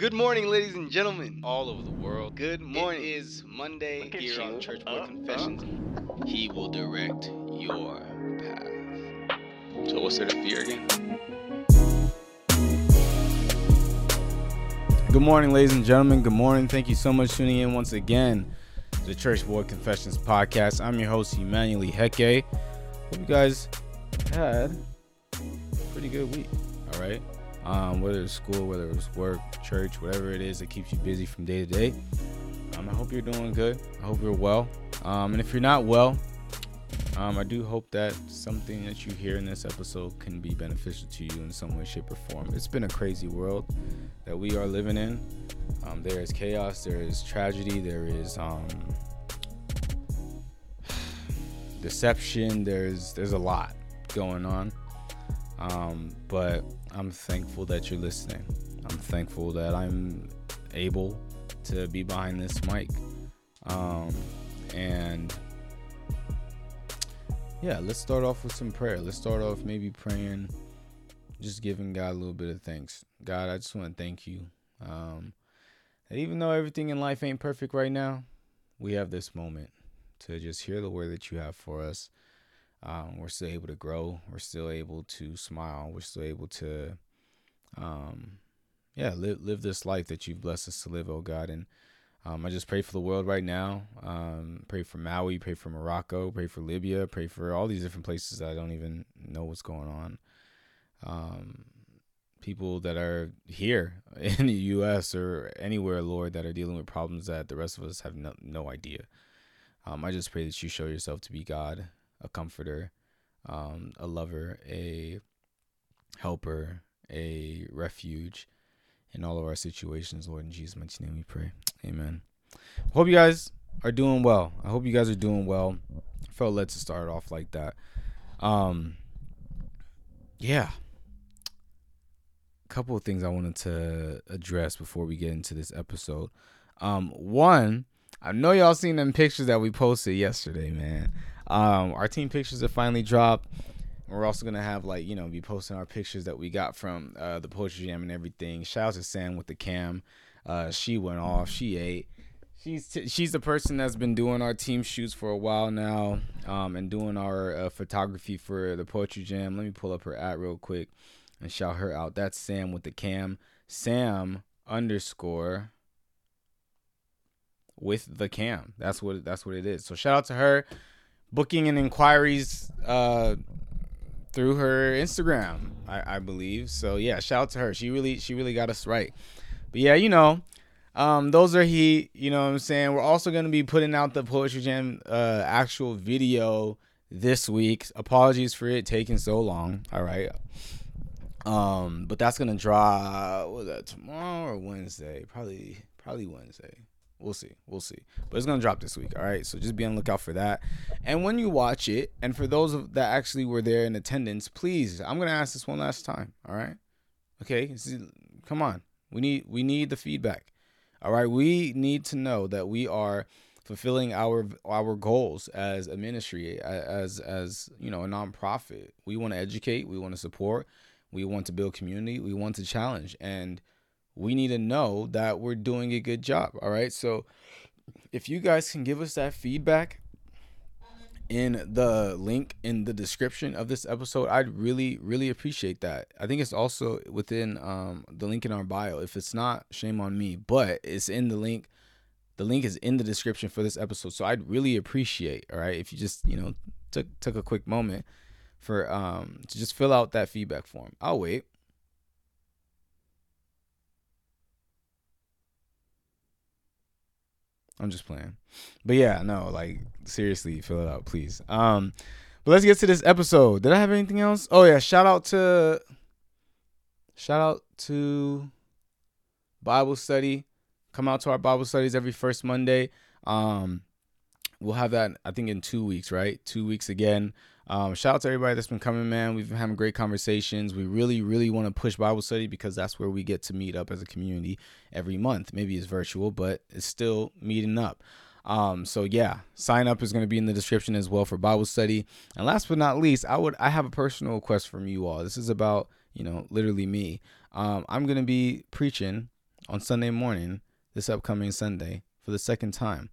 Good morning, ladies and gentlemen, all over the world. Good morning. It is Monday Look at here on you. Church Uh, Boy Confessions. He will direct your path. So, what's there to fear again? Good morning, ladies and gentlemen. Good morning. Thank you so much for tuning in once again to the Church Boy Confessions podcast. I'm your host, Emmanuel Heke. Hope you guys had a pretty good week. All right. Um, whether it's school, whether it's work, church, whatever it is that keeps you busy from day to day. Um, I hope you're doing good. I hope you're well. Um, and if you're not well, um, I do hope that something that you hear in this episode can be beneficial to you in some way, shape, or form. It's been a crazy world that we are living in. Um, there is chaos, there is tragedy, there is um, deception. There's there's a lot going on. But I'm thankful that you're listening. I'm thankful that I'm able to be behind this mic. Um, and yeah, let's start off with some prayer. Let's start off maybe praying, just giving God a little bit of thanks. God, I just want to thank you. Um, even though everything in life ain't perfect right now, we have this moment to just hear the word that you have for us. Um, we're still able to grow. We're still able to smile. We're still able to, um, yeah, live live this life that you've blessed us to live, oh God. And um, I just pray for the world right now. Um, pray for Maui. Pray for Morocco. Pray for Libya. Pray for all these different places that I don't even know what's going on. Um, people that are here in the U.S. or anywhere, Lord, that are dealing with problems that the rest of us have no, no idea. Um, I just pray that you show yourself to be God, a comforter, um, a lover, a helper, a refuge in all of our situations, Lord. In Jesus' mighty name we pray. Amen. Hope you guys are doing well. I hope you guys are doing well. I felt led to start off like that. Um, yeah. A couple of things I wanted to address before we get into this episode. Um, one, I know y'all seen them pictures that we posted yesterday, man. Um, our team pictures have finally dropped. We're also gonna have like you know be posting our pictures that we got from uh, the poetry jam and everything. Shout out to Sam with the cam. Uh, she went off. She ate. She's t- she's the person that's been doing our team shoots for a while now, um, and doing our uh, photography for the poetry jam. Let me pull up her at real quick and shout her out. That's Sam with the cam. Sam underscore with the cam. That's what that's what it is. So shout out to her. Booking and inquiries uh, through her Instagram, I, I believe. So yeah, shout out to her. She really she really got us right. But yeah, you know, um, those are he. You know what I'm saying. We're also gonna be putting out the poetry jam uh, actual video this week. Apologies for it taking so long. All right. Um, but that's gonna drop. Was that tomorrow or Wednesday? Probably probably Wednesday. We'll see. We'll see. But it's gonna drop this week. All right. So just be on lookout for that. And when you watch it, and for those of, that actually were there in attendance, please, I'm gonna ask this one last time. All right. Okay. Come on. We need we need the feedback. All right. We need to know that we are fulfilling our our goals as a ministry, as as you know, a nonprofit. We want to educate. We want to support. We want to build community. We want to challenge and we need to know that we're doing a good job. All right. So if you guys can give us that feedback in the link in the description of this episode, I'd really, really appreciate that. I think it's also within um, the link in our bio. If it's not, shame on me, but it's in the link. The link is in the description for this episode. So I'd really appreciate, all right, if you just, you know, took took a quick moment for um to just fill out that feedback form. I'll wait. I'm just playing. But yeah, no, like seriously, fill it out, please. Um, but let's get to this episode. Did I have anything else? Oh yeah, shout out to shout out to Bible study. Come out to our Bible studies every first Monday. Um, we'll have that I think in two weeks, right? Two weeks again. Um, shout out to everybody that's been coming, man. We've been having great conversations. We really, really want to push Bible study because that's where we get to meet up as a community every month. Maybe it's virtual, but it's still meeting up. Um, so yeah, sign up is going to be in the description as well for Bible study. And last but not least, I would I have a personal request from you all. This is about you know literally me. Um, I'm going to be preaching on Sunday morning, this upcoming Sunday, for the second time.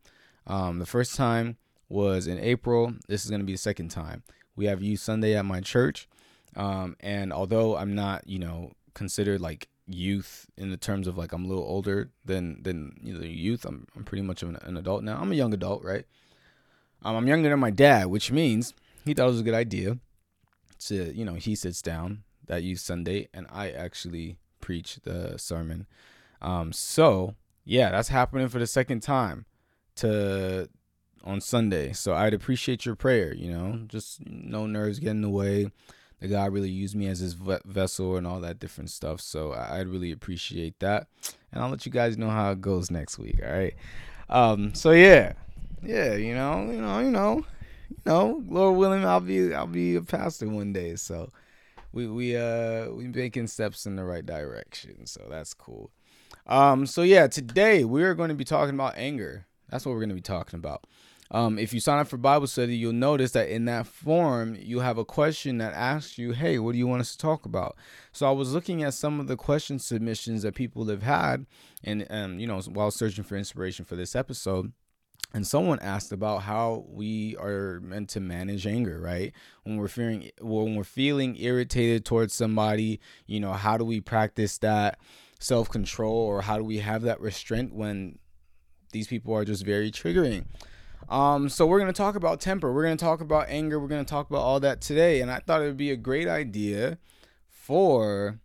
Um, the first time was in April. This is going to be the second time. We have Youth Sunday at my church. Um, and although I'm not, you know, considered like youth in the terms of like I'm a little older than than you know, youth, I'm I'm pretty much an, an adult now. I'm a young adult, right? Um, I'm younger than my dad, which means he thought it was a good idea to, you know, he sits down that youth Sunday and I actually preach the sermon. Um, so yeah, that's happening for the second time to on Sunday. So I'd appreciate your prayer, you know, just no nerves getting in the way. The God really used me as his vessel and all that different stuff. So I'd really appreciate that. And I'll let you guys know how it goes next week. All right. Um, so yeah, yeah, you know, you know, you know, you know, Lord willing, I'll be, I'll be a pastor one day. So we, we, uh, we making steps in the right direction. So that's cool. Um, so yeah, today we're going to be talking about anger. That's what we're going to be talking about. Um, if you sign up for Bible study, you'll notice that in that form, you have a question that asks you, Hey, what do you want us to talk about? So I was looking at some of the question submissions that people have had, and, um, you know, while searching for inspiration for this episode. And someone asked about how we are meant to manage anger, right? When we're feeling when we're feeling irritated towards somebody, you know, how do we practice that self-control or how do we have that restraint when these people are just very triggering? Um, so we're gonna talk about temper. We're gonna talk about anger. We're gonna talk about all that today. And I thought it would be a great idea for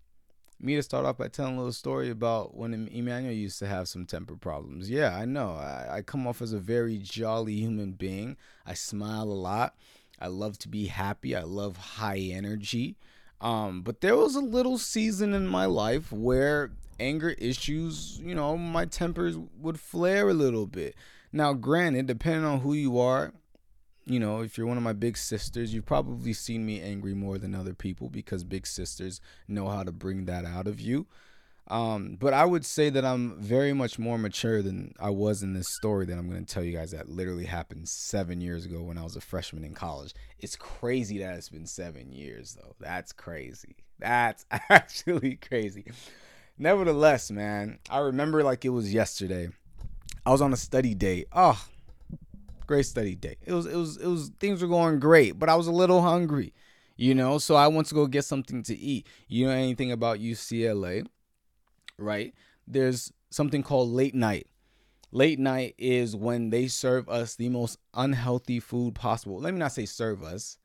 me to start off by telling a little story about when Emmanuel used to have some temper problems. Yeah, I know. I, I come off as a very jolly human being. I smile a lot. I love to be happy. I love high energy. Um, but there was a little season in my life where anger issues, you know, my tempers would flare a little bit. Now, granted, depending on who you are, you know, if you're one of my big sisters, you've probably seen me angry more than other people because big sisters know how to bring that out of you. Um, but I would say that I'm very much more mature than I was in this story that I'm going to tell you guys that literally happened seven years ago when I was a freshman in college. It's crazy that it's been seven years, though. That's crazy. That's actually crazy. Nevertheless, man, I remember like it was yesterday. I was on a study day. Oh, great study day. It was it was it was things were going great, but I was a little hungry, you know. So I went to go get something to eat. You know anything about UCLA, right? There's something called late night. Late night is when they serve us the most unhealthy food possible. Let me not say serve us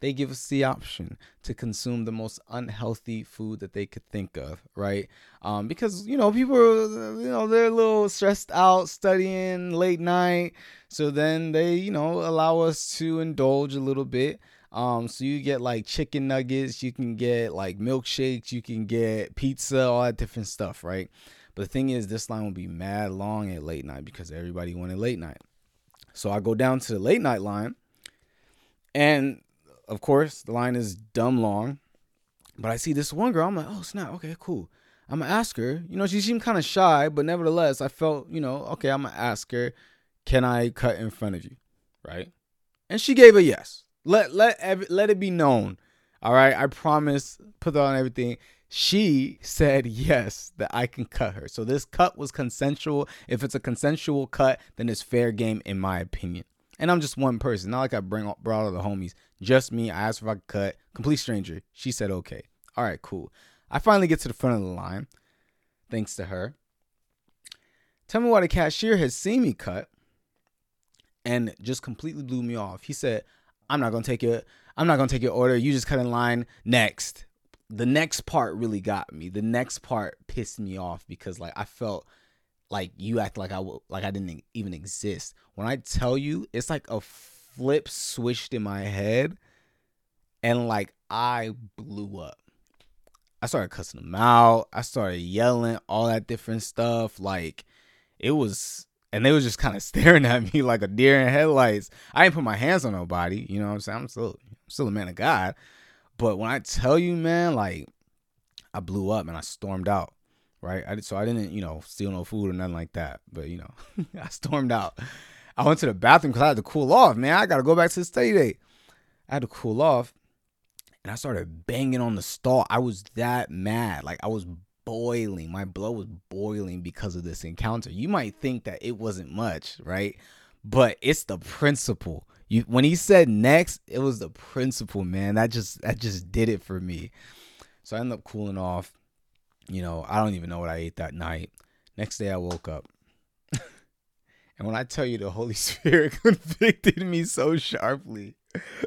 they give us the option to consume the most unhealthy food that they could think of, right? Um, because you know people, are, you know, they're a little stressed out studying late night, so then they, you know, allow us to indulge a little bit. Um, so you get like chicken nuggets, you can get like milkshakes, you can get pizza, all that different stuff, right? But the thing is, this line will be mad long at late night because everybody wanted late night. So I go down to the late night line, and of course, the line is dumb long. But I see this one girl. I'm like, oh snap, okay, cool. I'm gonna ask her. You know, she seemed kind of shy, but nevertheless, I felt, you know, okay, I'm gonna ask her, can I cut in front of you, right? And she gave a yes. Let let let it be known. All right, I promise. Put that on everything. She said yes that I can cut her. So this cut was consensual. If it's a consensual cut, then it's fair game in my opinion. And I'm just one person. Not like I bring brought all the homies. Just me. I asked if I could cut. Complete stranger. She said okay. All right, cool. I finally get to the front of the line, thanks to her. Tell me why the cashier has seen me cut and just completely blew me off. He said, I'm not gonna take your I'm not gonna take your order. You just cut in line next. The next part really got me. The next part pissed me off because like I felt like you act like I w- like I didn't even exist. When I tell you, it's like a flip switched in my head, and like I blew up. I started cussing them out. I started yelling, all that different stuff. Like it was, and they was just kind of staring at me like a deer in headlights. I didn't put my hands on nobody. You know what I'm saying? I'm still, I'm still a man of God. But when I tell you, man, like I blew up and I stormed out right? I, so I didn't, you know, steal no food or nothing like that. But you know, I stormed out. I went to the bathroom because I had to cool off. Man, I got to go back to the study date. I had to cool off, and I started banging on the stall. I was that mad, like I was boiling. My blood was boiling because of this encounter. You might think that it wasn't much, right? But it's the principle. You when he said next, it was the principle, man. That just that just did it for me. So I ended up cooling off. You know, I don't even know what I ate that night. Next day I woke up. and when I tell you the Holy Spirit convicted me so sharply.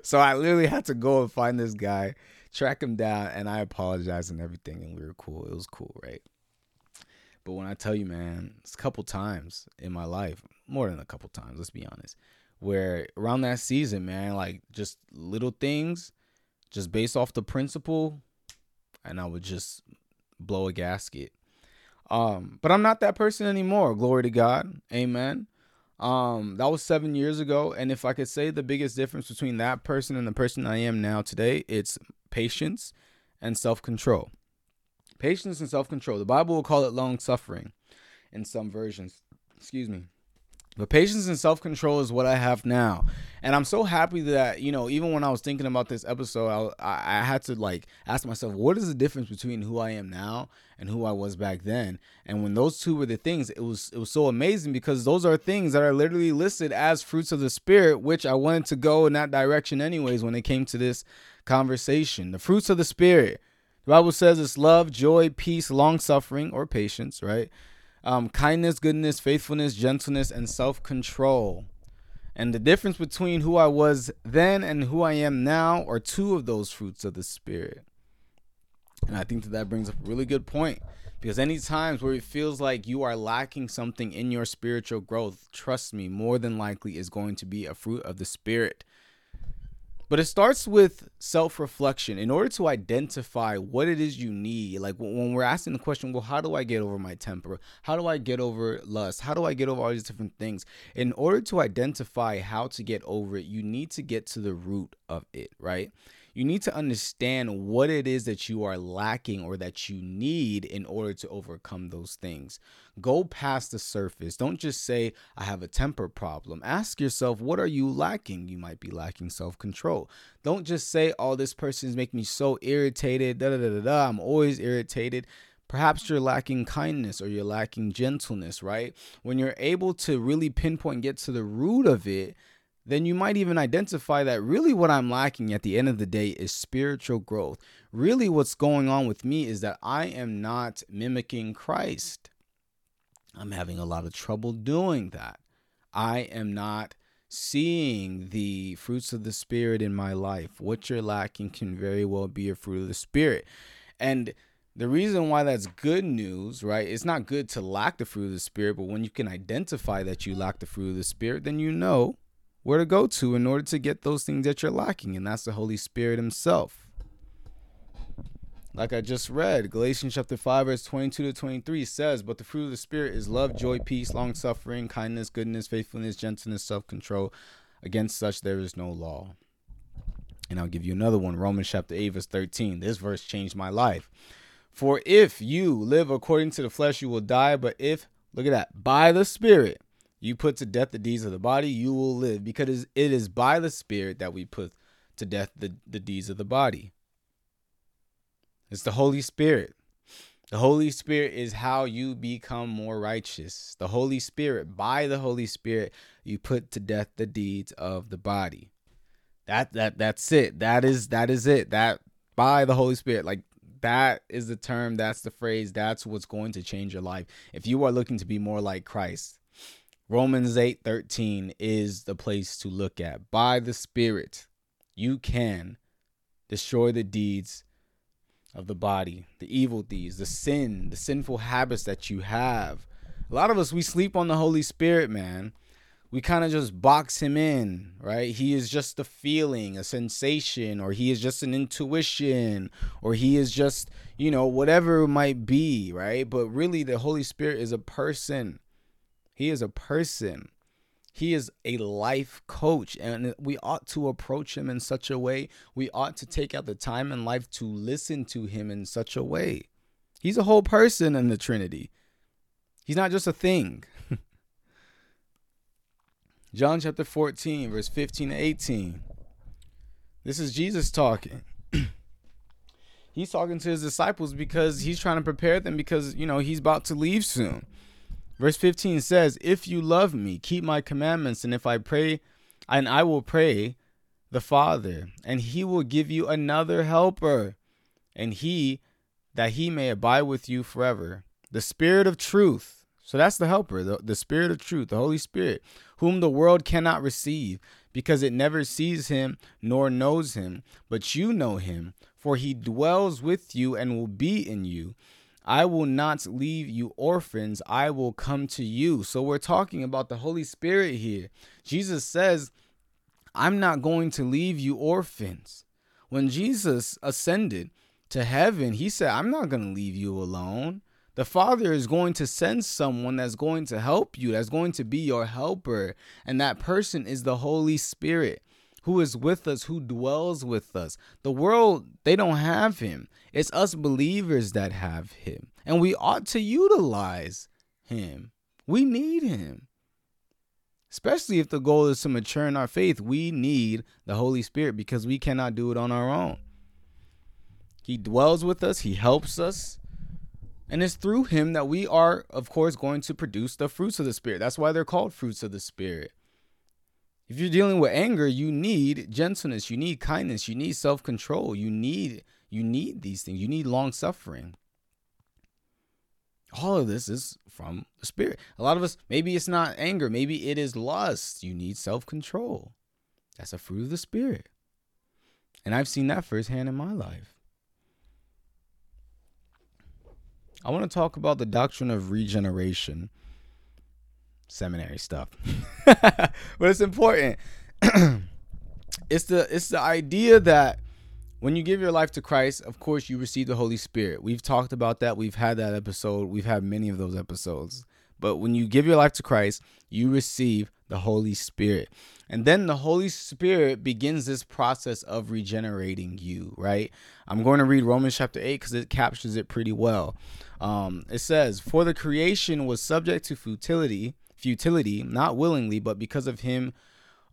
So I literally had to go and find this guy track him down, and I apologized and everything, and we were cool. It was cool, right? But when I tell you, man, it's a couple times in my life, more than a couple times, let's be honest, where around that season, man, like just little things, just based off the principle, and I would just blow a gasket. Um, but I'm not that person anymore. Glory to God. Amen. Um, that was seven years ago. And if I could say the biggest difference between that person and the person I am now today, it's patience and self control. Patience and self control. The Bible will call it long suffering in some versions. Excuse me. But patience and self control is what I have now. And I'm so happy that, you know, even when I was thinking about this episode, I, I had to like ask myself, what is the difference between who I am now and who I was back then? And when those two were the things, it was it was so amazing because those are things that are literally listed as fruits of the spirit, which I wanted to go in that direction anyways when it came to this conversation. The fruits of the spirit. The Bible says it's love, joy, peace, long suffering, or patience, right? um, kindness, goodness, faithfulness, gentleness, and self control. And the difference between who I was then and who I am now are two of those fruits of the Spirit. And I think that that brings up a really good point because any times where it feels like you are lacking something in your spiritual growth, trust me, more than likely is going to be a fruit of the Spirit. But it starts with self reflection. In order to identify what it is you need, like when we're asking the question, well, how do I get over my temper? How do I get over lust? How do I get over all these different things? In order to identify how to get over it, you need to get to the root of it, right? You need to understand what it is that you are lacking or that you need in order to overcome those things. Go past the surface. Don't just say, I have a temper problem. Ask yourself, what are you lacking? You might be lacking self control. Don't just say, oh, this person is making me so irritated. Da, da, da, da, da. I'm always irritated. Perhaps you're lacking kindness or you're lacking gentleness, right? When you're able to really pinpoint, get to the root of it, then you might even identify that really what I'm lacking at the end of the day is spiritual growth. Really, what's going on with me is that I am not mimicking Christ. I'm having a lot of trouble doing that. I am not seeing the fruits of the Spirit in my life. What you're lacking can very well be a fruit of the Spirit. And the reason why that's good news, right? It's not good to lack the fruit of the Spirit, but when you can identify that you lack the fruit of the Spirit, then you know where to go to in order to get those things that you're lacking, and that's the Holy Spirit Himself. Like I just read, Galatians chapter 5, verse 22 to 23 says, But the fruit of the Spirit is love, joy, peace, long suffering, kindness, goodness, faithfulness, gentleness, self control. Against such there is no law. And I'll give you another one Romans chapter 8, verse 13. This verse changed my life. For if you live according to the flesh, you will die. But if, look at that, by the Spirit, you put to death the deeds of the body, you will live, because it is by the Spirit that we put to death the, the deeds of the body. It's the Holy Spirit. The Holy Spirit is how you become more righteous. The Holy Spirit, by the Holy Spirit, you put to death the deeds of the body. That that that's it. That is that is it. That by the Holy Spirit, like that is the term, that's the phrase, that's what's going to change your life. If you are looking to be more like Christ, Romans 8:13 is the place to look at. By the Spirit, you can destroy the deeds of the body, the evil deeds, the sin, the sinful habits that you have. A lot of us, we sleep on the Holy Spirit, man. We kind of just box him in, right? He is just a feeling, a sensation, or he is just an intuition, or he is just, you know, whatever it might be, right? But really, the Holy Spirit is a person he is a person. He is a life coach, and we ought to approach him in such a way. We ought to take out the time in life to listen to him in such a way. He's a whole person in the Trinity, he's not just a thing. John chapter 14, verse 15 to 18. This is Jesus talking. He's talking to his disciples because he's trying to prepare them because, you know, he's about to leave soon. Verse 15 says, If you love me, keep my commandments, and if I pray, and I will pray the Father, and he will give you another helper, and he that he may abide with you forever. The Spirit of truth. So that's the helper, the, the Spirit of truth, the Holy Spirit, whom the world cannot receive, because it never sees him nor knows him. But you know him, for he dwells with you and will be in you. I will not leave you orphans, I will come to you. So we're talking about the Holy Spirit here. Jesus says, I'm not going to leave you orphans. When Jesus ascended to heaven, he said, I'm not going to leave you alone. The Father is going to send someone that's going to help you, that's going to be your helper. And that person is the Holy Spirit who is with us, who dwells with us. The world, they don't have him. It's us believers that have him. And we ought to utilize him. We need him. Especially if the goal is to mature in our faith, we need the Holy Spirit because we cannot do it on our own. He dwells with us, He helps us. And it's through Him that we are, of course, going to produce the fruits of the Spirit. That's why they're called fruits of the Spirit. If you're dealing with anger, you need gentleness, you need kindness, you need self-control, you need you need these things. You need long suffering. All of this is from the spirit. A lot of us, maybe it's not anger, maybe it is lust. You need self control. That's a fruit of the spirit. And I've seen that firsthand in my life. I want to talk about the doctrine of regeneration. Seminary stuff. but it's important. it's the it's the idea that when you give your life to Christ, of course, you receive the Holy Spirit. We've talked about that. We've had that episode. We've had many of those episodes. But when you give your life to Christ, you receive the Holy Spirit. And then the Holy Spirit begins this process of regenerating you, right? I'm going to read Romans chapter 8 because it captures it pretty well. Um, it says, For the creation was subject to futility, futility, not willingly, but because of him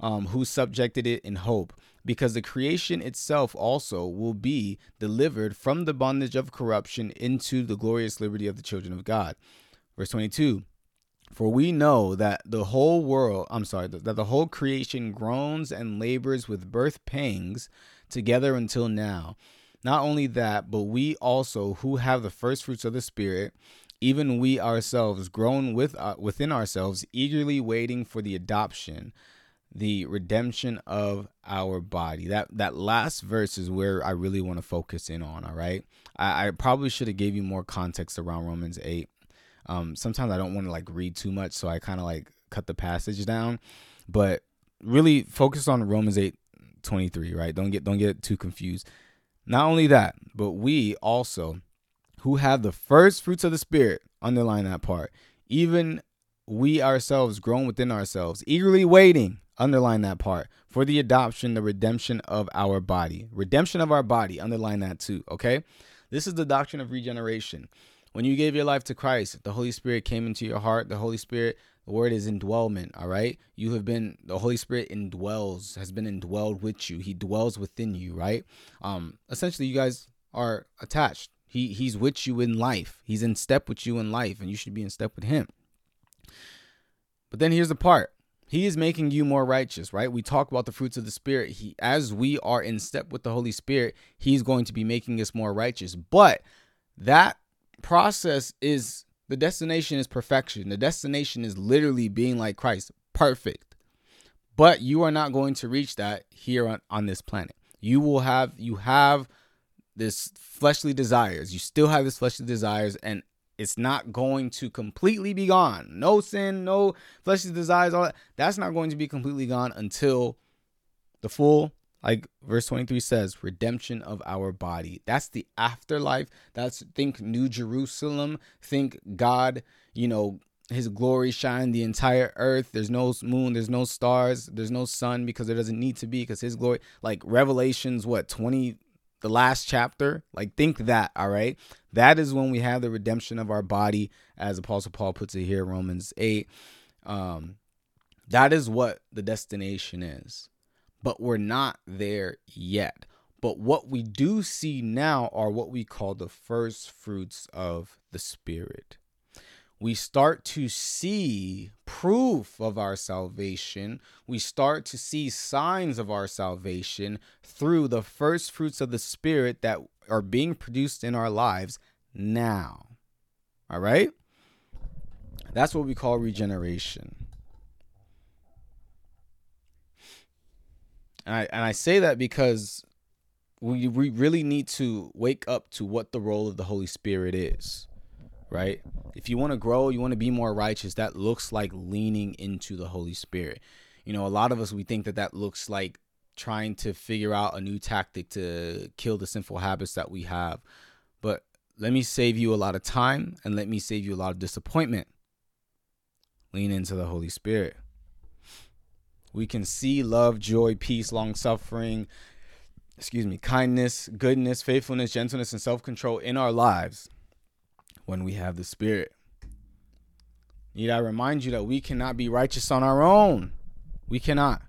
um, who subjected it in hope because the creation itself also will be delivered from the bondage of corruption into the glorious liberty of the children of God. Verse 22 For we know that the whole world, I'm sorry, that the whole creation groans and labors with birth pangs together until now. Not only that, but we also who have the first fruits of the Spirit, even we ourselves groan with uh, within ourselves, eagerly waiting for the adoption the redemption of our body. That that last verse is where I really want to focus in on. All right, I, I probably should have gave you more context around Romans eight. Um, sometimes I don't want to like read too much, so I kind of like cut the passage down. But really focus on Romans eight twenty three. Right? Don't get don't get too confused. Not only that, but we also who have the first fruits of the spirit. Underline that part. Even we ourselves groan within ourselves, eagerly waiting Underline that part. For the adoption, the redemption of our body. Redemption of our body. Underline that too. Okay. This is the doctrine of regeneration. When you gave your life to Christ, the Holy Spirit came into your heart. The Holy Spirit, the word is indwellment. All right. You have been, the Holy Spirit indwells, has been indwelled with you. He dwells within you. Right. Um, essentially, you guys are attached. He, he's with you in life. He's in step with you in life, and you should be in step with him. But then here's the part he is making you more righteous, right? We talk about the fruits of the spirit. He as we are in step with the Holy Spirit, he's going to be making us more righteous. But that process is the destination is perfection. The destination is literally being like Christ, perfect. But you are not going to reach that here on, on this planet. You will have you have this fleshly desires. You still have this fleshly desires and it's not going to completely be gone. No sin, no fleshly desires, all that. That's not going to be completely gone until the full, like verse 23 says, redemption of our body. That's the afterlife. That's think New Jerusalem. Think God, you know, his glory shine the entire earth. There's no moon, there's no stars, there's no sun because there doesn't need to be because his glory, like Revelations, what, 20, the last chapter? Like, think that, all right? That is when we have the redemption of our body, as Apostle Paul puts it here, Romans 8. Um, that is what the destination is. But we're not there yet. But what we do see now are what we call the first fruits of the Spirit. We start to see proof of our salvation. We start to see signs of our salvation through the first fruits of the Spirit that are being produced in our lives now. All right? That's what we call regeneration. And I, and I say that because we, we really need to wake up to what the role of the Holy Spirit is, right? If you want to grow, you want to be more righteous, that looks like leaning into the Holy Spirit. You know, a lot of us, we think that that looks like trying to figure out a new tactic to kill the sinful habits that we have. But let me save you a lot of time and let me save you a lot of disappointment. Lean into the Holy Spirit. We can see love, joy, peace, long suffering, excuse me, kindness, goodness, faithfulness, gentleness, and self control in our lives when we have the Spirit. Need I remind you that we cannot be righteous on our own? We cannot.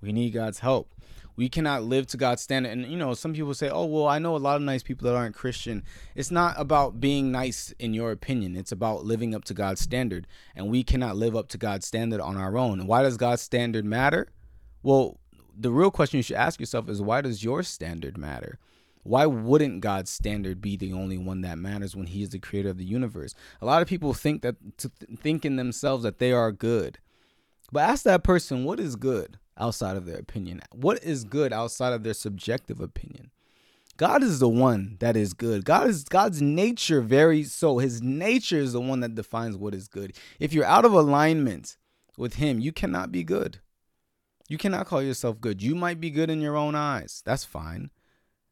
We need God's help. We cannot live to God's standard. And you know, some people say, "Oh, well, I know a lot of nice people that aren't Christian." It's not about being nice in your opinion. It's about living up to God's standard. And we cannot live up to God's standard on our own. And why does God's standard matter? Well, the real question you should ask yourself is why does your standard matter? Why wouldn't God's standard be the only one that matters when He is the creator of the universe? A lot of people think that to think in themselves that they are good. But ask that person what is good outside of their opinion? What is good outside of their subjective opinion? God is the one that is good. God is God's nature very so. His nature is the one that defines what is good. If you're out of alignment with him, you cannot be good. You cannot call yourself good. You might be good in your own eyes. That's fine.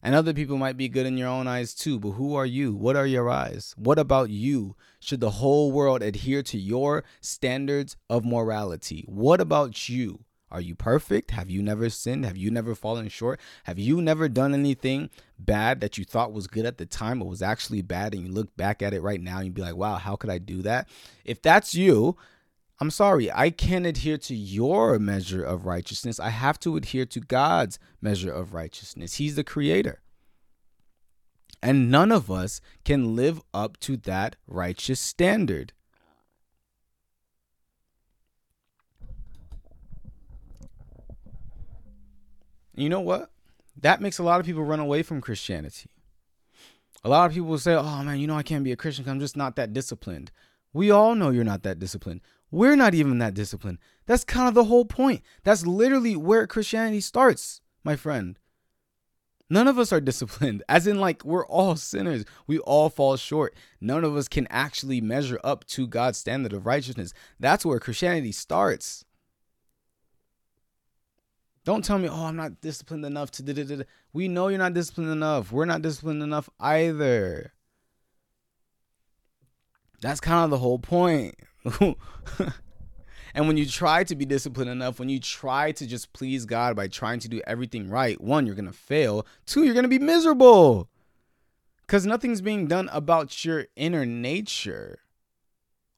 And other people might be good in your own eyes too. But who are you? What are your eyes? What about you? Should the whole world adhere to your standards of morality? What about you? Are you perfect? Have you never sinned? Have you never fallen short? Have you never done anything bad that you thought was good at the time but was actually bad and you look back at it right now and you be like, wow, how could I do that? If that's you, I'm sorry, I can't adhere to your measure of righteousness. I have to adhere to God's measure of righteousness. He's the creator. And none of us can live up to that righteous standard. You know what? That makes a lot of people run away from Christianity. A lot of people say, oh man, you know, I can't be a Christian because I'm just not that disciplined. We all know you're not that disciplined. We're not even that disciplined. That's kind of the whole point. That's literally where Christianity starts, my friend. None of us are disciplined, as in, like, we're all sinners. We all fall short. None of us can actually measure up to God's standard of righteousness. That's where Christianity starts. Don't tell me, oh, I'm not disciplined enough to. Da-da-da-da. We know you're not disciplined enough. We're not disciplined enough either. That's kind of the whole point. and when you try to be disciplined enough, when you try to just please God by trying to do everything right, one, you're going to fail. Two, you're going to be miserable because nothing's being done about your inner nature,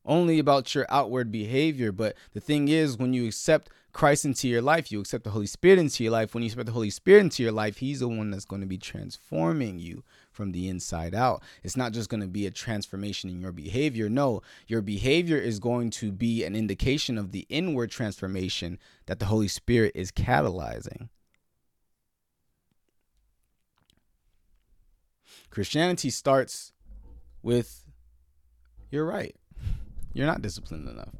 only about your outward behavior. But the thing is, when you accept Christ into your life, you accept the Holy Spirit into your life. When you accept the Holy Spirit into your life, He's the one that's going to be transforming you from the inside out. It's not just going to be a transformation in your behavior. No, your behavior is going to be an indication of the inward transformation that the Holy Spirit is catalyzing. Christianity starts with you're right. You're not disciplined enough.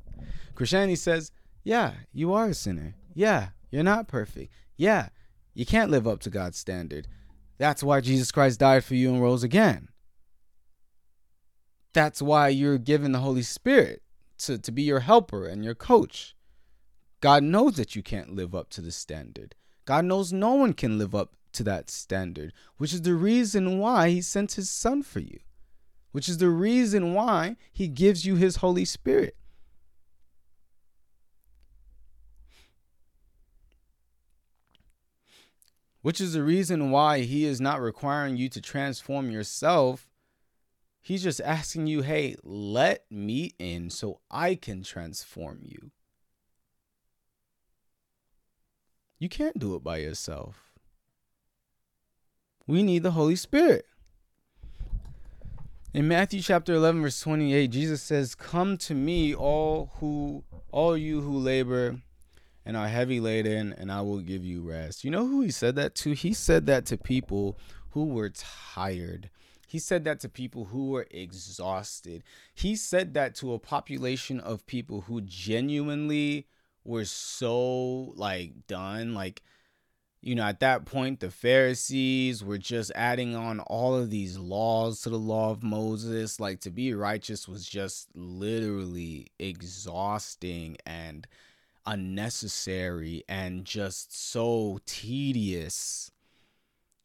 Christianity says, yeah, you are a sinner. Yeah, you're not perfect. Yeah, you can't live up to God's standard. That's why Jesus Christ died for you and rose again. That's why you're given the Holy Spirit to, to be your helper and your coach. God knows that you can't live up to the standard. God knows no one can live up to that standard, which is the reason why He sent His Son for you, which is the reason why He gives you His Holy Spirit. Which is the reason why he is not requiring you to transform yourself. He's just asking you, hey, let me in so I can transform you. You can't do it by yourself. We need the Holy Spirit. In Matthew chapter 11 verse 28, Jesus says, "Come to me all who all you who labor and are heavy laden, and I will give you rest." You know who he said that to? He said that to people who were tired. He said that to people who were exhausted. He said that to a population of people who genuinely were so like done, like you know, at that point, the Pharisees were just adding on all of these laws to the law of Moses. Like, to be righteous was just literally exhausting and unnecessary and just so tedious.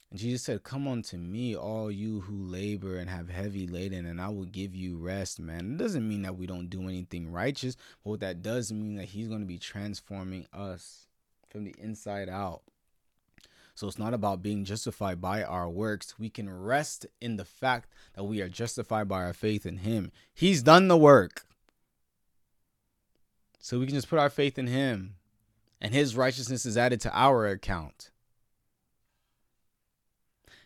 And Jesus said, Come unto me, all you who labor and have heavy laden, and I will give you rest, man. It doesn't mean that we don't do anything righteous, but what that does mean that He's going to be transforming us from the inside out. So it's not about being justified by our works. We can rest in the fact that we are justified by our faith in Him. He's done the work. So we can just put our faith in Him, and His righteousness is added to our account.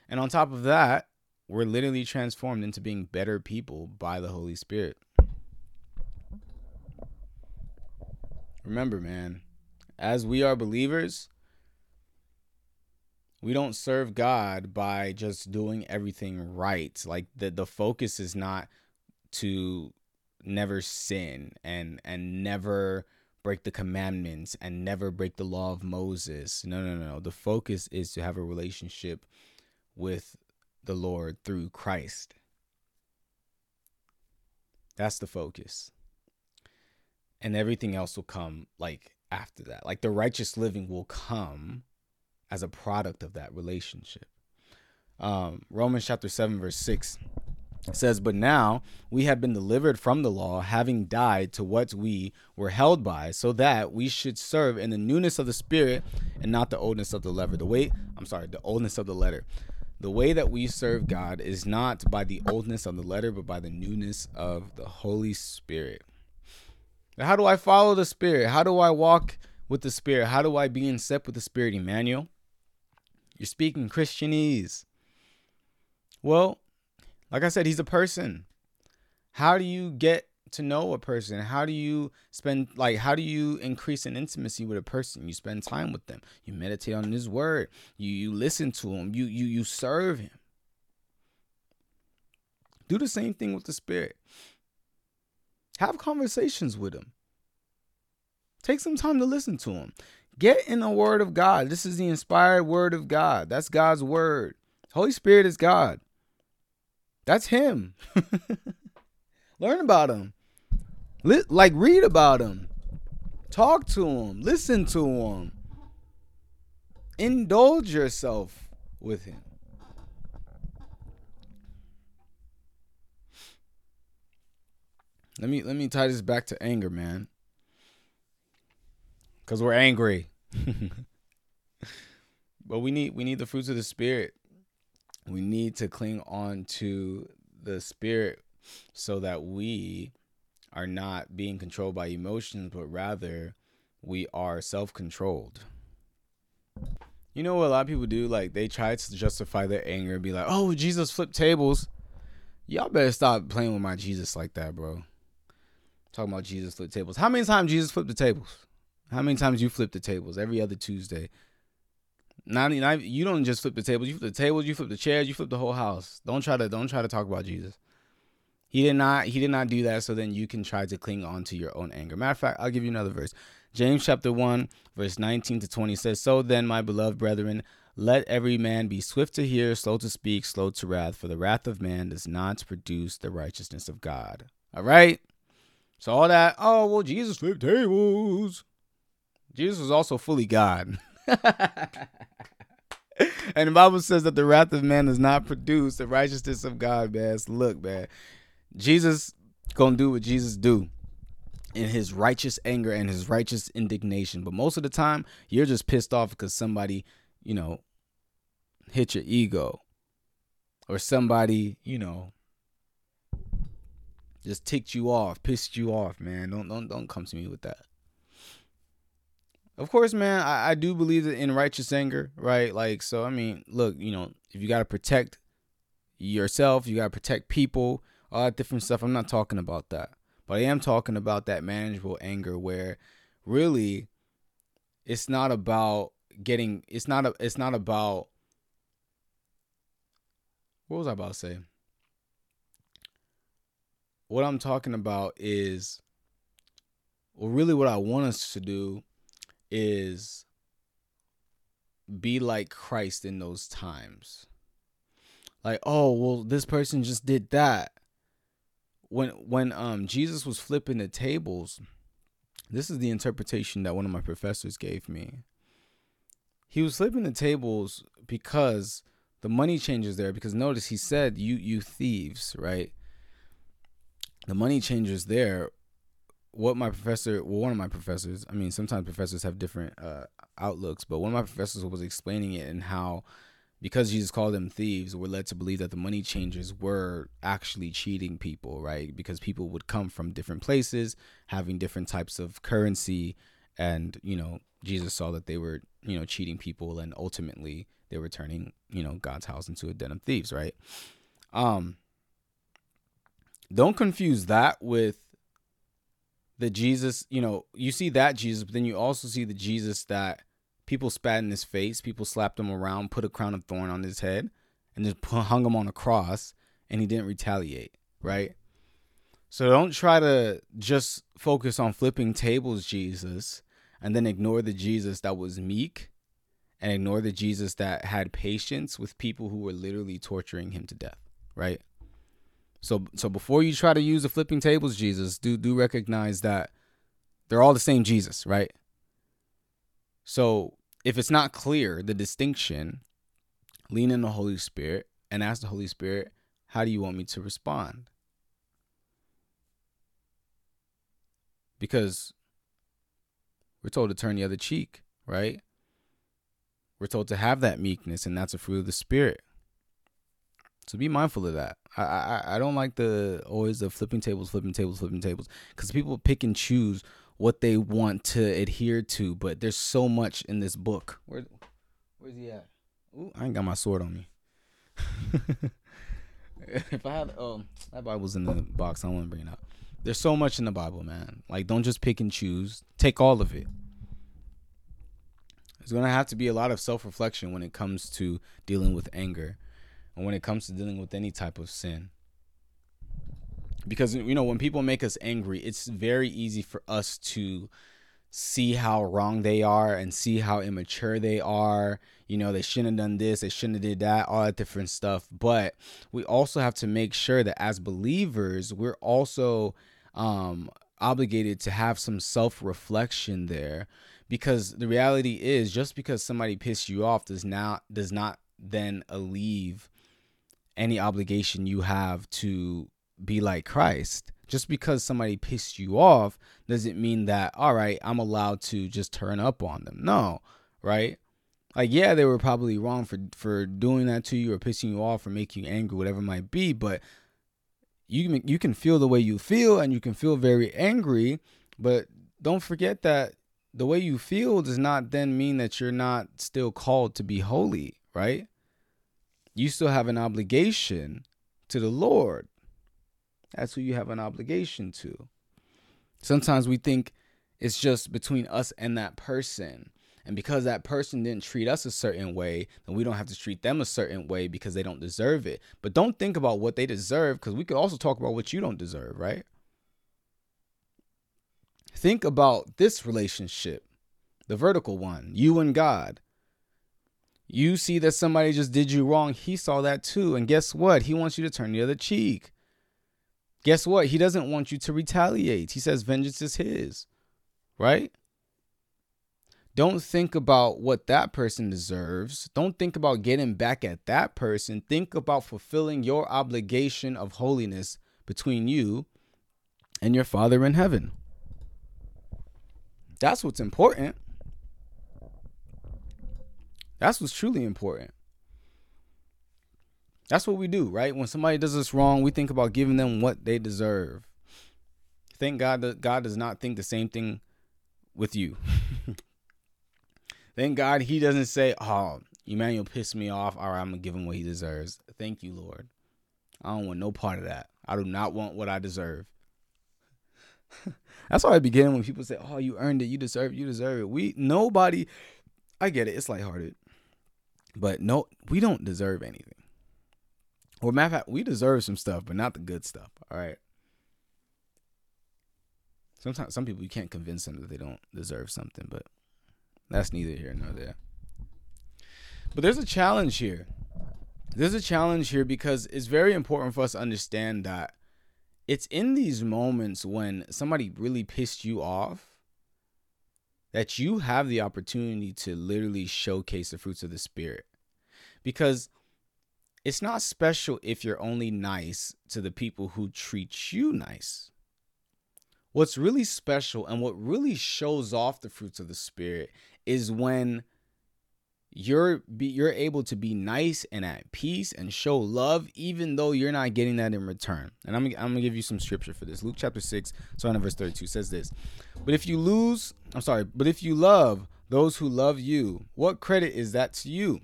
And on top of that, we're literally transformed into being better people by the Holy Spirit. Remember, man, as we are believers, we don't serve God by just doing everything right. Like the the focus is not to never sin and and never break the commandments and never break the law of Moses. No, no, no. The focus is to have a relationship with the Lord through Christ. That's the focus. And everything else will come like after that. Like the righteous living will come as a product of that relationship. Um, Romans chapter 7, verse 6 says, But now we have been delivered from the law, having died to what we were held by, so that we should serve in the newness of the spirit and not the oldness of the letter. The way, I'm sorry, the oldness of the letter. The way that we serve God is not by the oldness of the letter, but by the newness of the Holy Spirit. how do I follow the Spirit? How do I walk with the Spirit? How do I be in step with the Spirit, Emmanuel? You're speaking Christianese. Well, like I said, he's a person. How do you get to know a person? How do you spend like how do you increase an intimacy with a person? You spend time with them. You meditate on his word. You you listen to him. You you you serve him. Do the same thing with the spirit. Have conversations with him. Take some time to listen to him. Get in the word of God. This is the inspired word of God. That's God's word. Holy Spirit is God. That's him. Learn about him. like read about him. Talk to him. Listen to him. Indulge yourself with him. Let me let me tie this back to anger, man. Cause we're angry. but we need we need the fruits of the spirit. We need to cling on to the spirit so that we are not being controlled by emotions, but rather we are self-controlled. You know what a lot of people do? Like they try to justify their anger and be like, "Oh, Jesus flipped tables." Y'all better stop playing with my Jesus like that, bro. Talking about Jesus flipped tables. How many times Jesus flipped the tables? How many times you flip the tables every other Tuesday? Not, you don't just flip the tables. You flip the tables. You flip the chairs. You flip the whole house. Don't try to don't try to talk about Jesus. He did not. He did not do that. So then you can try to cling on to your own anger. Matter of fact, I'll give you another verse. James chapter one, verse nineteen to twenty says, "So then, my beloved brethren." Let every man be swift to hear, slow to speak, slow to wrath, for the wrath of man does not produce the righteousness of God. All right? So, all that, oh, well, Jesus flipped tables. Jesus was also fully God. and the Bible says that the wrath of man does not produce the righteousness of God, man. Look, man. Jesus gonna do what Jesus do in his righteous anger and his righteous indignation. But most of the time, you're just pissed off because somebody, you know, hit your ego. Or somebody, you know, just ticked you off, pissed you off, man. Don't don't don't come to me with that. Of course, man, I, I do believe that in righteous anger, right? Like, so I mean, look, you know, if you gotta protect yourself, you gotta protect people, all that different stuff. I'm not talking about that, but I am talking about that manageable anger where really it's not about getting it's not a it's not about what was I about to say? What I'm talking about is well really what I want us to do is be like Christ in those times. Like, oh, well this person just did that. When when um Jesus was flipping the tables, this is the interpretation that one of my professors gave me. He was flipping the tables because the money changers there because notice he said you you thieves, right? The money changers there what my professor well one of my professors i mean sometimes professors have different uh, outlooks but one of my professors was explaining it and how because jesus called them thieves we're led to believe that the money changers were actually cheating people right? Because people would come from different places having different types of currency and you know jesus saw that they were you know cheating people and ultimately they were turning you know god's house into a den of thieves right? Um don't confuse that with the Jesus, you know, you see that Jesus, but then you also see the Jesus that people spat in his face, people slapped him around, put a crown of thorn on his head, and just hung him on a cross, and he didn't retaliate, right? So don't try to just focus on flipping tables, Jesus, and then ignore the Jesus that was meek and ignore the Jesus that had patience with people who were literally torturing him to death, right? So so before you try to use the flipping tables Jesus, do do recognize that they're all the same Jesus, right? So if it's not clear the distinction, lean in the Holy Spirit and ask the Holy Spirit, how do you want me to respond? Because we're told to turn the other cheek, right? We're told to have that meekness, and that's a fruit of the Spirit. So be mindful of that. I I, I don't like the always the flipping tables, flipping tables, flipping tables, because people pick and choose what they want to adhere to. But there's so much in this book. Where where's he at? Ooh, I ain't got my sword on me. if I had oh that Bible's in the box, I want to bring it out. There's so much in the Bible, man. Like don't just pick and choose. Take all of it. There's gonna have to be a lot of self reflection when it comes to dealing with anger and when it comes to dealing with any type of sin. Because, you know, when people make us angry, it's very easy for us to see how wrong they are and see how immature they are. You know, they shouldn't have done this, they shouldn't have did that, all that different stuff. But we also have to make sure that as believers, we're also um, obligated to have some self reflection there because the reality is just because somebody pissed you off does not does not then alleviate any obligation you have to be like Christ. Just because somebody pissed you off doesn't mean that, all right, I'm allowed to just turn up on them. No, right? Like, yeah, they were probably wrong for for doing that to you or pissing you off or making you angry, whatever it might be. But you can, you can feel the way you feel and you can feel very angry, but don't forget that the way you feel does not then mean that you're not still called to be holy, right? You still have an obligation to the Lord. That's who you have an obligation to. Sometimes we think it's just between us and that person. And because that person didn't treat us a certain way, then we don't have to treat them a certain way because they don't deserve it. But don't think about what they deserve because we could also talk about what you don't deserve, right? Think about this relationship, the vertical one, you and God. You see that somebody just did you wrong. He saw that too. And guess what? He wants you to turn the other cheek. Guess what? He doesn't want you to retaliate. He says vengeance is his. Right? Don't think about what that person deserves. Don't think about getting back at that person. Think about fulfilling your obligation of holiness between you and your Father in heaven. That's what's important. That's what's truly important. That's what we do, right? When somebody does us wrong, we think about giving them what they deserve. Thank God that God does not think the same thing with you. Thank God he doesn't say, "Oh, Emmanuel pissed me off. All right, I'm gonna give him what he deserves." Thank you, Lord. I don't want no part of that. I do not want what I deserve. That's why I begin when people say, "Oh, you earned it. You deserve it. You deserve it." We nobody. I get it. It's lighthearted, but no, we don't deserve anything. Or matter of fact, we deserve some stuff, but not the good stuff. All right. Sometimes some people you can't convince them that they don't deserve something, but that's neither here nor there. But there's a challenge here. There's a challenge here because it's very important for us to understand that it's in these moments when somebody really pissed you off that you have the opportunity to literally showcase the fruits of the spirit. Because it's not special if you're only nice to the people who treat you nice. What's really special and what really shows off the fruits of the spirit is when you're be, you're able to be nice and at peace and show love even though you're not getting that in return. And I'm, I'm to give you some scripture for this. Luke chapter 6, starting verse 32 says this. But if you lose, I'm sorry, but if you love those who love you, what credit is that to you?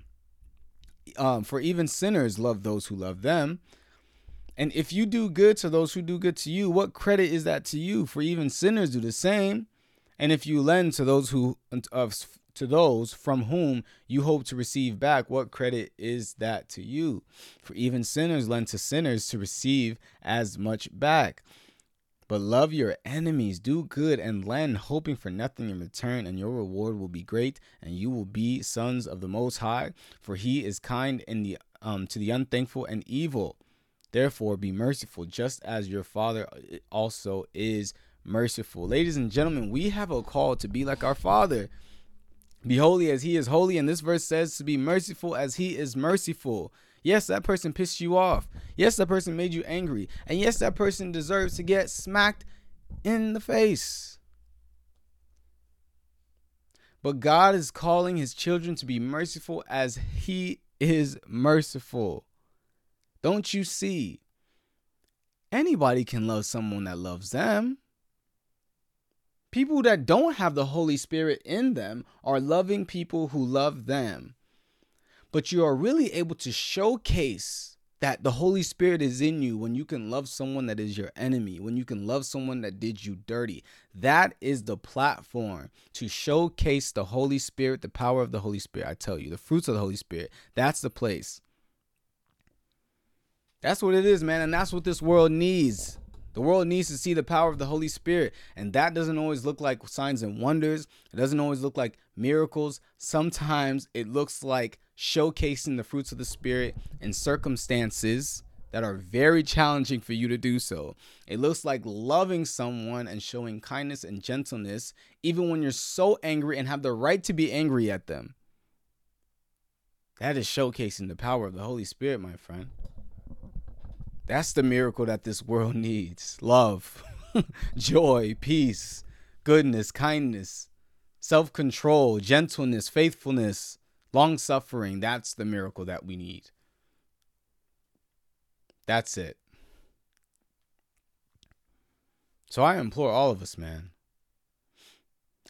Um, for even sinners love those who love them. And if you do good to those who do good to you, what credit is that to you? For even sinners do the same. And if you lend to those who of to those from whom you hope to receive back, what credit is that to you? For even sinners lend to sinners to receive as much back. But love your enemies, do good and lend, hoping for nothing in return, and your reward will be great, and you will be sons of the Most High. For He is kind in the um to the unthankful and evil. Therefore, be merciful, just as your Father also is merciful. Ladies and gentlemen, we have a call to be like our Father. Be holy as he is holy. And this verse says to be merciful as he is merciful. Yes, that person pissed you off. Yes, that person made you angry. And yes, that person deserves to get smacked in the face. But God is calling his children to be merciful as he is merciful. Don't you see? Anybody can love someone that loves them. People that don't have the Holy Spirit in them are loving people who love them. But you are really able to showcase that the Holy Spirit is in you when you can love someone that is your enemy, when you can love someone that did you dirty. That is the platform to showcase the Holy Spirit, the power of the Holy Spirit. I tell you, the fruits of the Holy Spirit. That's the place. That's what it is, man. And that's what this world needs. The world needs to see the power of the Holy Spirit, and that doesn't always look like signs and wonders. It doesn't always look like miracles. Sometimes it looks like showcasing the fruits of the Spirit in circumstances that are very challenging for you to do so. It looks like loving someone and showing kindness and gentleness, even when you're so angry and have the right to be angry at them. That is showcasing the power of the Holy Spirit, my friend. That's the miracle that this world needs love, joy, peace, goodness, kindness, self control, gentleness, faithfulness, long suffering. That's the miracle that we need. That's it. So I implore all of us, man.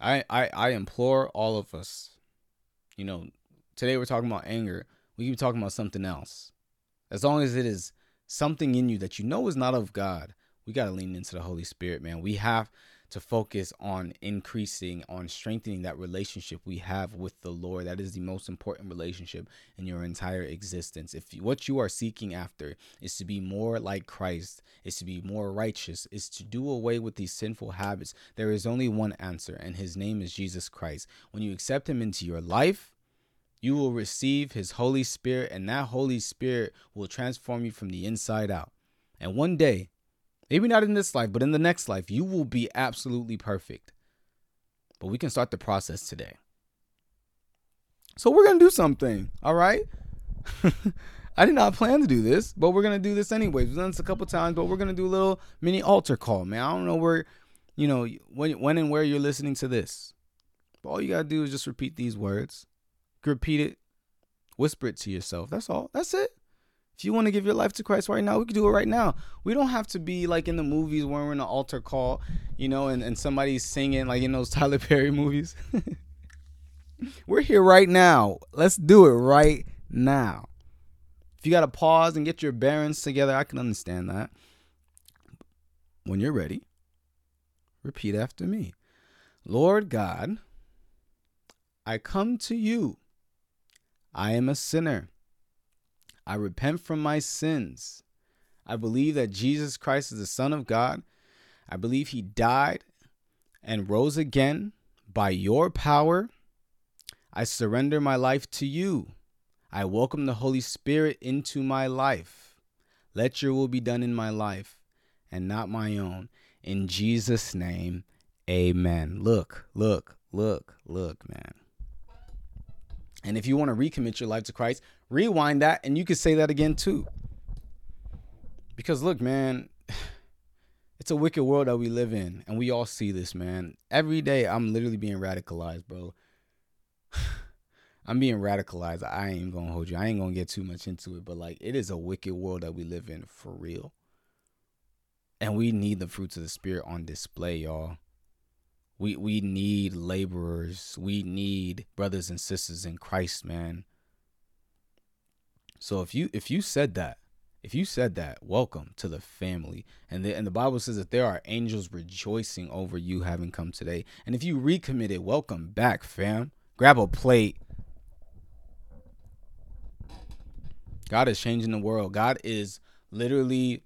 I, I I implore all of us. You know, today we're talking about anger. We keep talking about something else. As long as it is something in you that you know is not of God, we got to lean into the Holy Spirit, man. We have to focus on increasing, on strengthening that relationship we have with the Lord. That is the most important relationship in your entire existence. If what you are seeking after is to be more like Christ, is to be more righteous, is to do away with these sinful habits, there is only one answer, and his name is Jesus Christ. When you accept him into your life, you will receive his Holy Spirit, and that Holy Spirit will transform you from the inside out. And one day, maybe not in this life, but in the next life, you will be absolutely perfect. But we can start the process today. So we're going to do something, all right? I did not plan to do this, but we're to do this anyways. We've done this a couple times, but we're to do a little mini altar call, man. I don't know where, you know, when, when and where you're listening to this. But all you got to do is just repeat these words repeat it, whisper it to yourself. That's all. That's it. If you want to give your life to Christ right now, we can do it right now. We don't have to be like in the movies where we're in an altar call, you know, and, and somebody's singing like in those Tyler Perry movies. We're here right now. Let's do it right now. If you got to pause and get your bearings together, I can understand that. When you're ready, repeat after me Lord God, I come to you. I am a sinner. I repent from my sins. I believe that Jesus Christ is the Son of God. I believe he died and rose again by your power. I surrender my life to you. I welcome the Holy Spirit into my life. Let your will be done in my life and not my own. In Jesus' name, amen. Look, look, look, look, man. And if you want to recommit your life to Christ, rewind that and you can say that again too. Because look, man, it's a wicked world that we live in, and we all see this, man. Every day I'm literally being radicalized, bro. I'm being radicalized. I ain't gonna hold you. I ain't gonna get too much into it, but like it is a wicked world that we live in for real. And we need the fruits of the spirit on display, y'all. We we need laborers. We need brothers and sisters in Christ, man. So if you if you said that, if you said that, welcome to the family. And the and the Bible says that there are angels rejoicing over you having come today. And if you recommitted, welcome back, fam. Grab a plate. God is changing the world. God is literally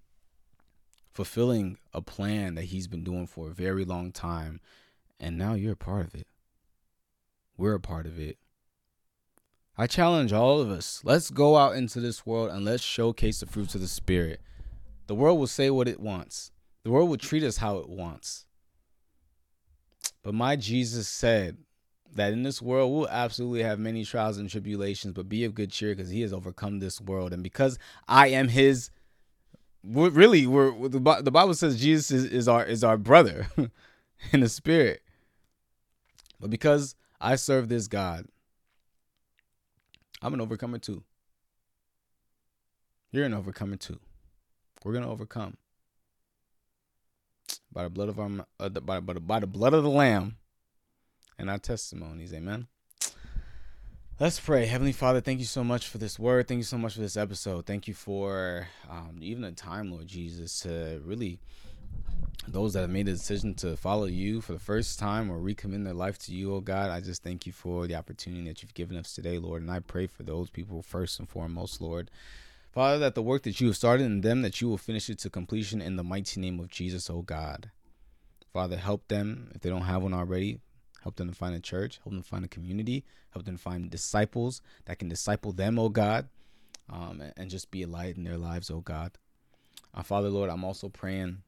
fulfilling a plan that he's been doing for a very long time and now you're a part of it. We're a part of it. I challenge all of us. Let's go out into this world and let's showcase the fruits of the Spirit. The world will say what it wants, the world will treat us how it wants. But my Jesus said that in this world we'll absolutely have many trials and tribulations, but be of good cheer because he has overcome this world. And because I am his, we're really, we're, the, Bible says Jesus is, is our, is our brother in the spirit. But because I serve this God, I'm an overcomer too. You're an overcomer too. We're gonna overcome by the blood of our uh, by, by, by the blood of the Lamb and our testimonies. Amen. Let's pray. Heavenly Father, thank you so much for this word. Thank you so much for this episode. Thank you for um, even the time, Lord Jesus, to really those that have made the decision to follow you for the first time or recommit their life to you, oh God, I just thank you for the opportunity that you've given us today, Lord. And I pray for those people first and foremost, Lord. Father, that the work that you have started in them, that you will finish it to completion in the mighty name of Jesus, oh God. Father, help them if they don't have one already. Help them to find a church, help them find a community, help them find disciples that can disciple them, oh God, um, and just be a light in their lives, oh God. Uh, Father, Lord, I'm also praying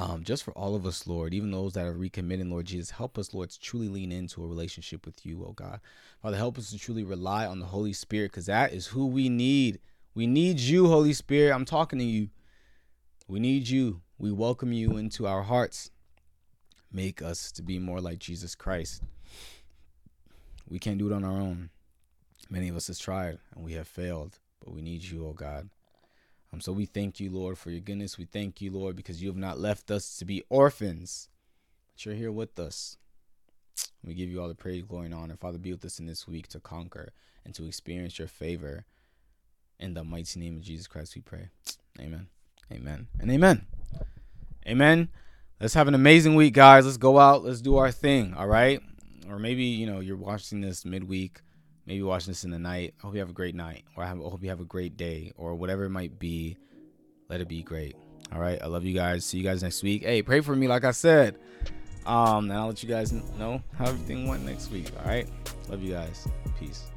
um, just for all of us, Lord, even those that are recommitting, Lord Jesus, help us, Lord, to truly lean into a relationship with you, oh God. Father, help us to truly rely on the Holy Spirit because that is who we need. We need you, Holy Spirit. I'm talking to you. We need you. We welcome you into our hearts. Make us to be more like Jesus Christ. We can't do it on our own. Many of us has tried and we have failed, but we need you, oh God. Um, so we thank you, Lord, for your goodness. We thank you, Lord, because you have not left us to be orphans, but you're here with us. We give you all the praise, glory, and honor. Father, be with us in this week to conquer and to experience your favor. In the mighty name of Jesus Christ, we pray. Amen. Amen. And amen. Amen. Let's have an amazing week, guys. Let's go out. Let's do our thing. All right. Or maybe, you know, you're watching this midweek maybe watching this in the night. I hope you have a great night, or I hope you have a great day, or whatever it might be. Let it be great. All right. I love you guys. See you guys next week. Hey, pray for me, like I said. Um, and I'll let you guys know how everything went next week. All right. Love you guys. Peace.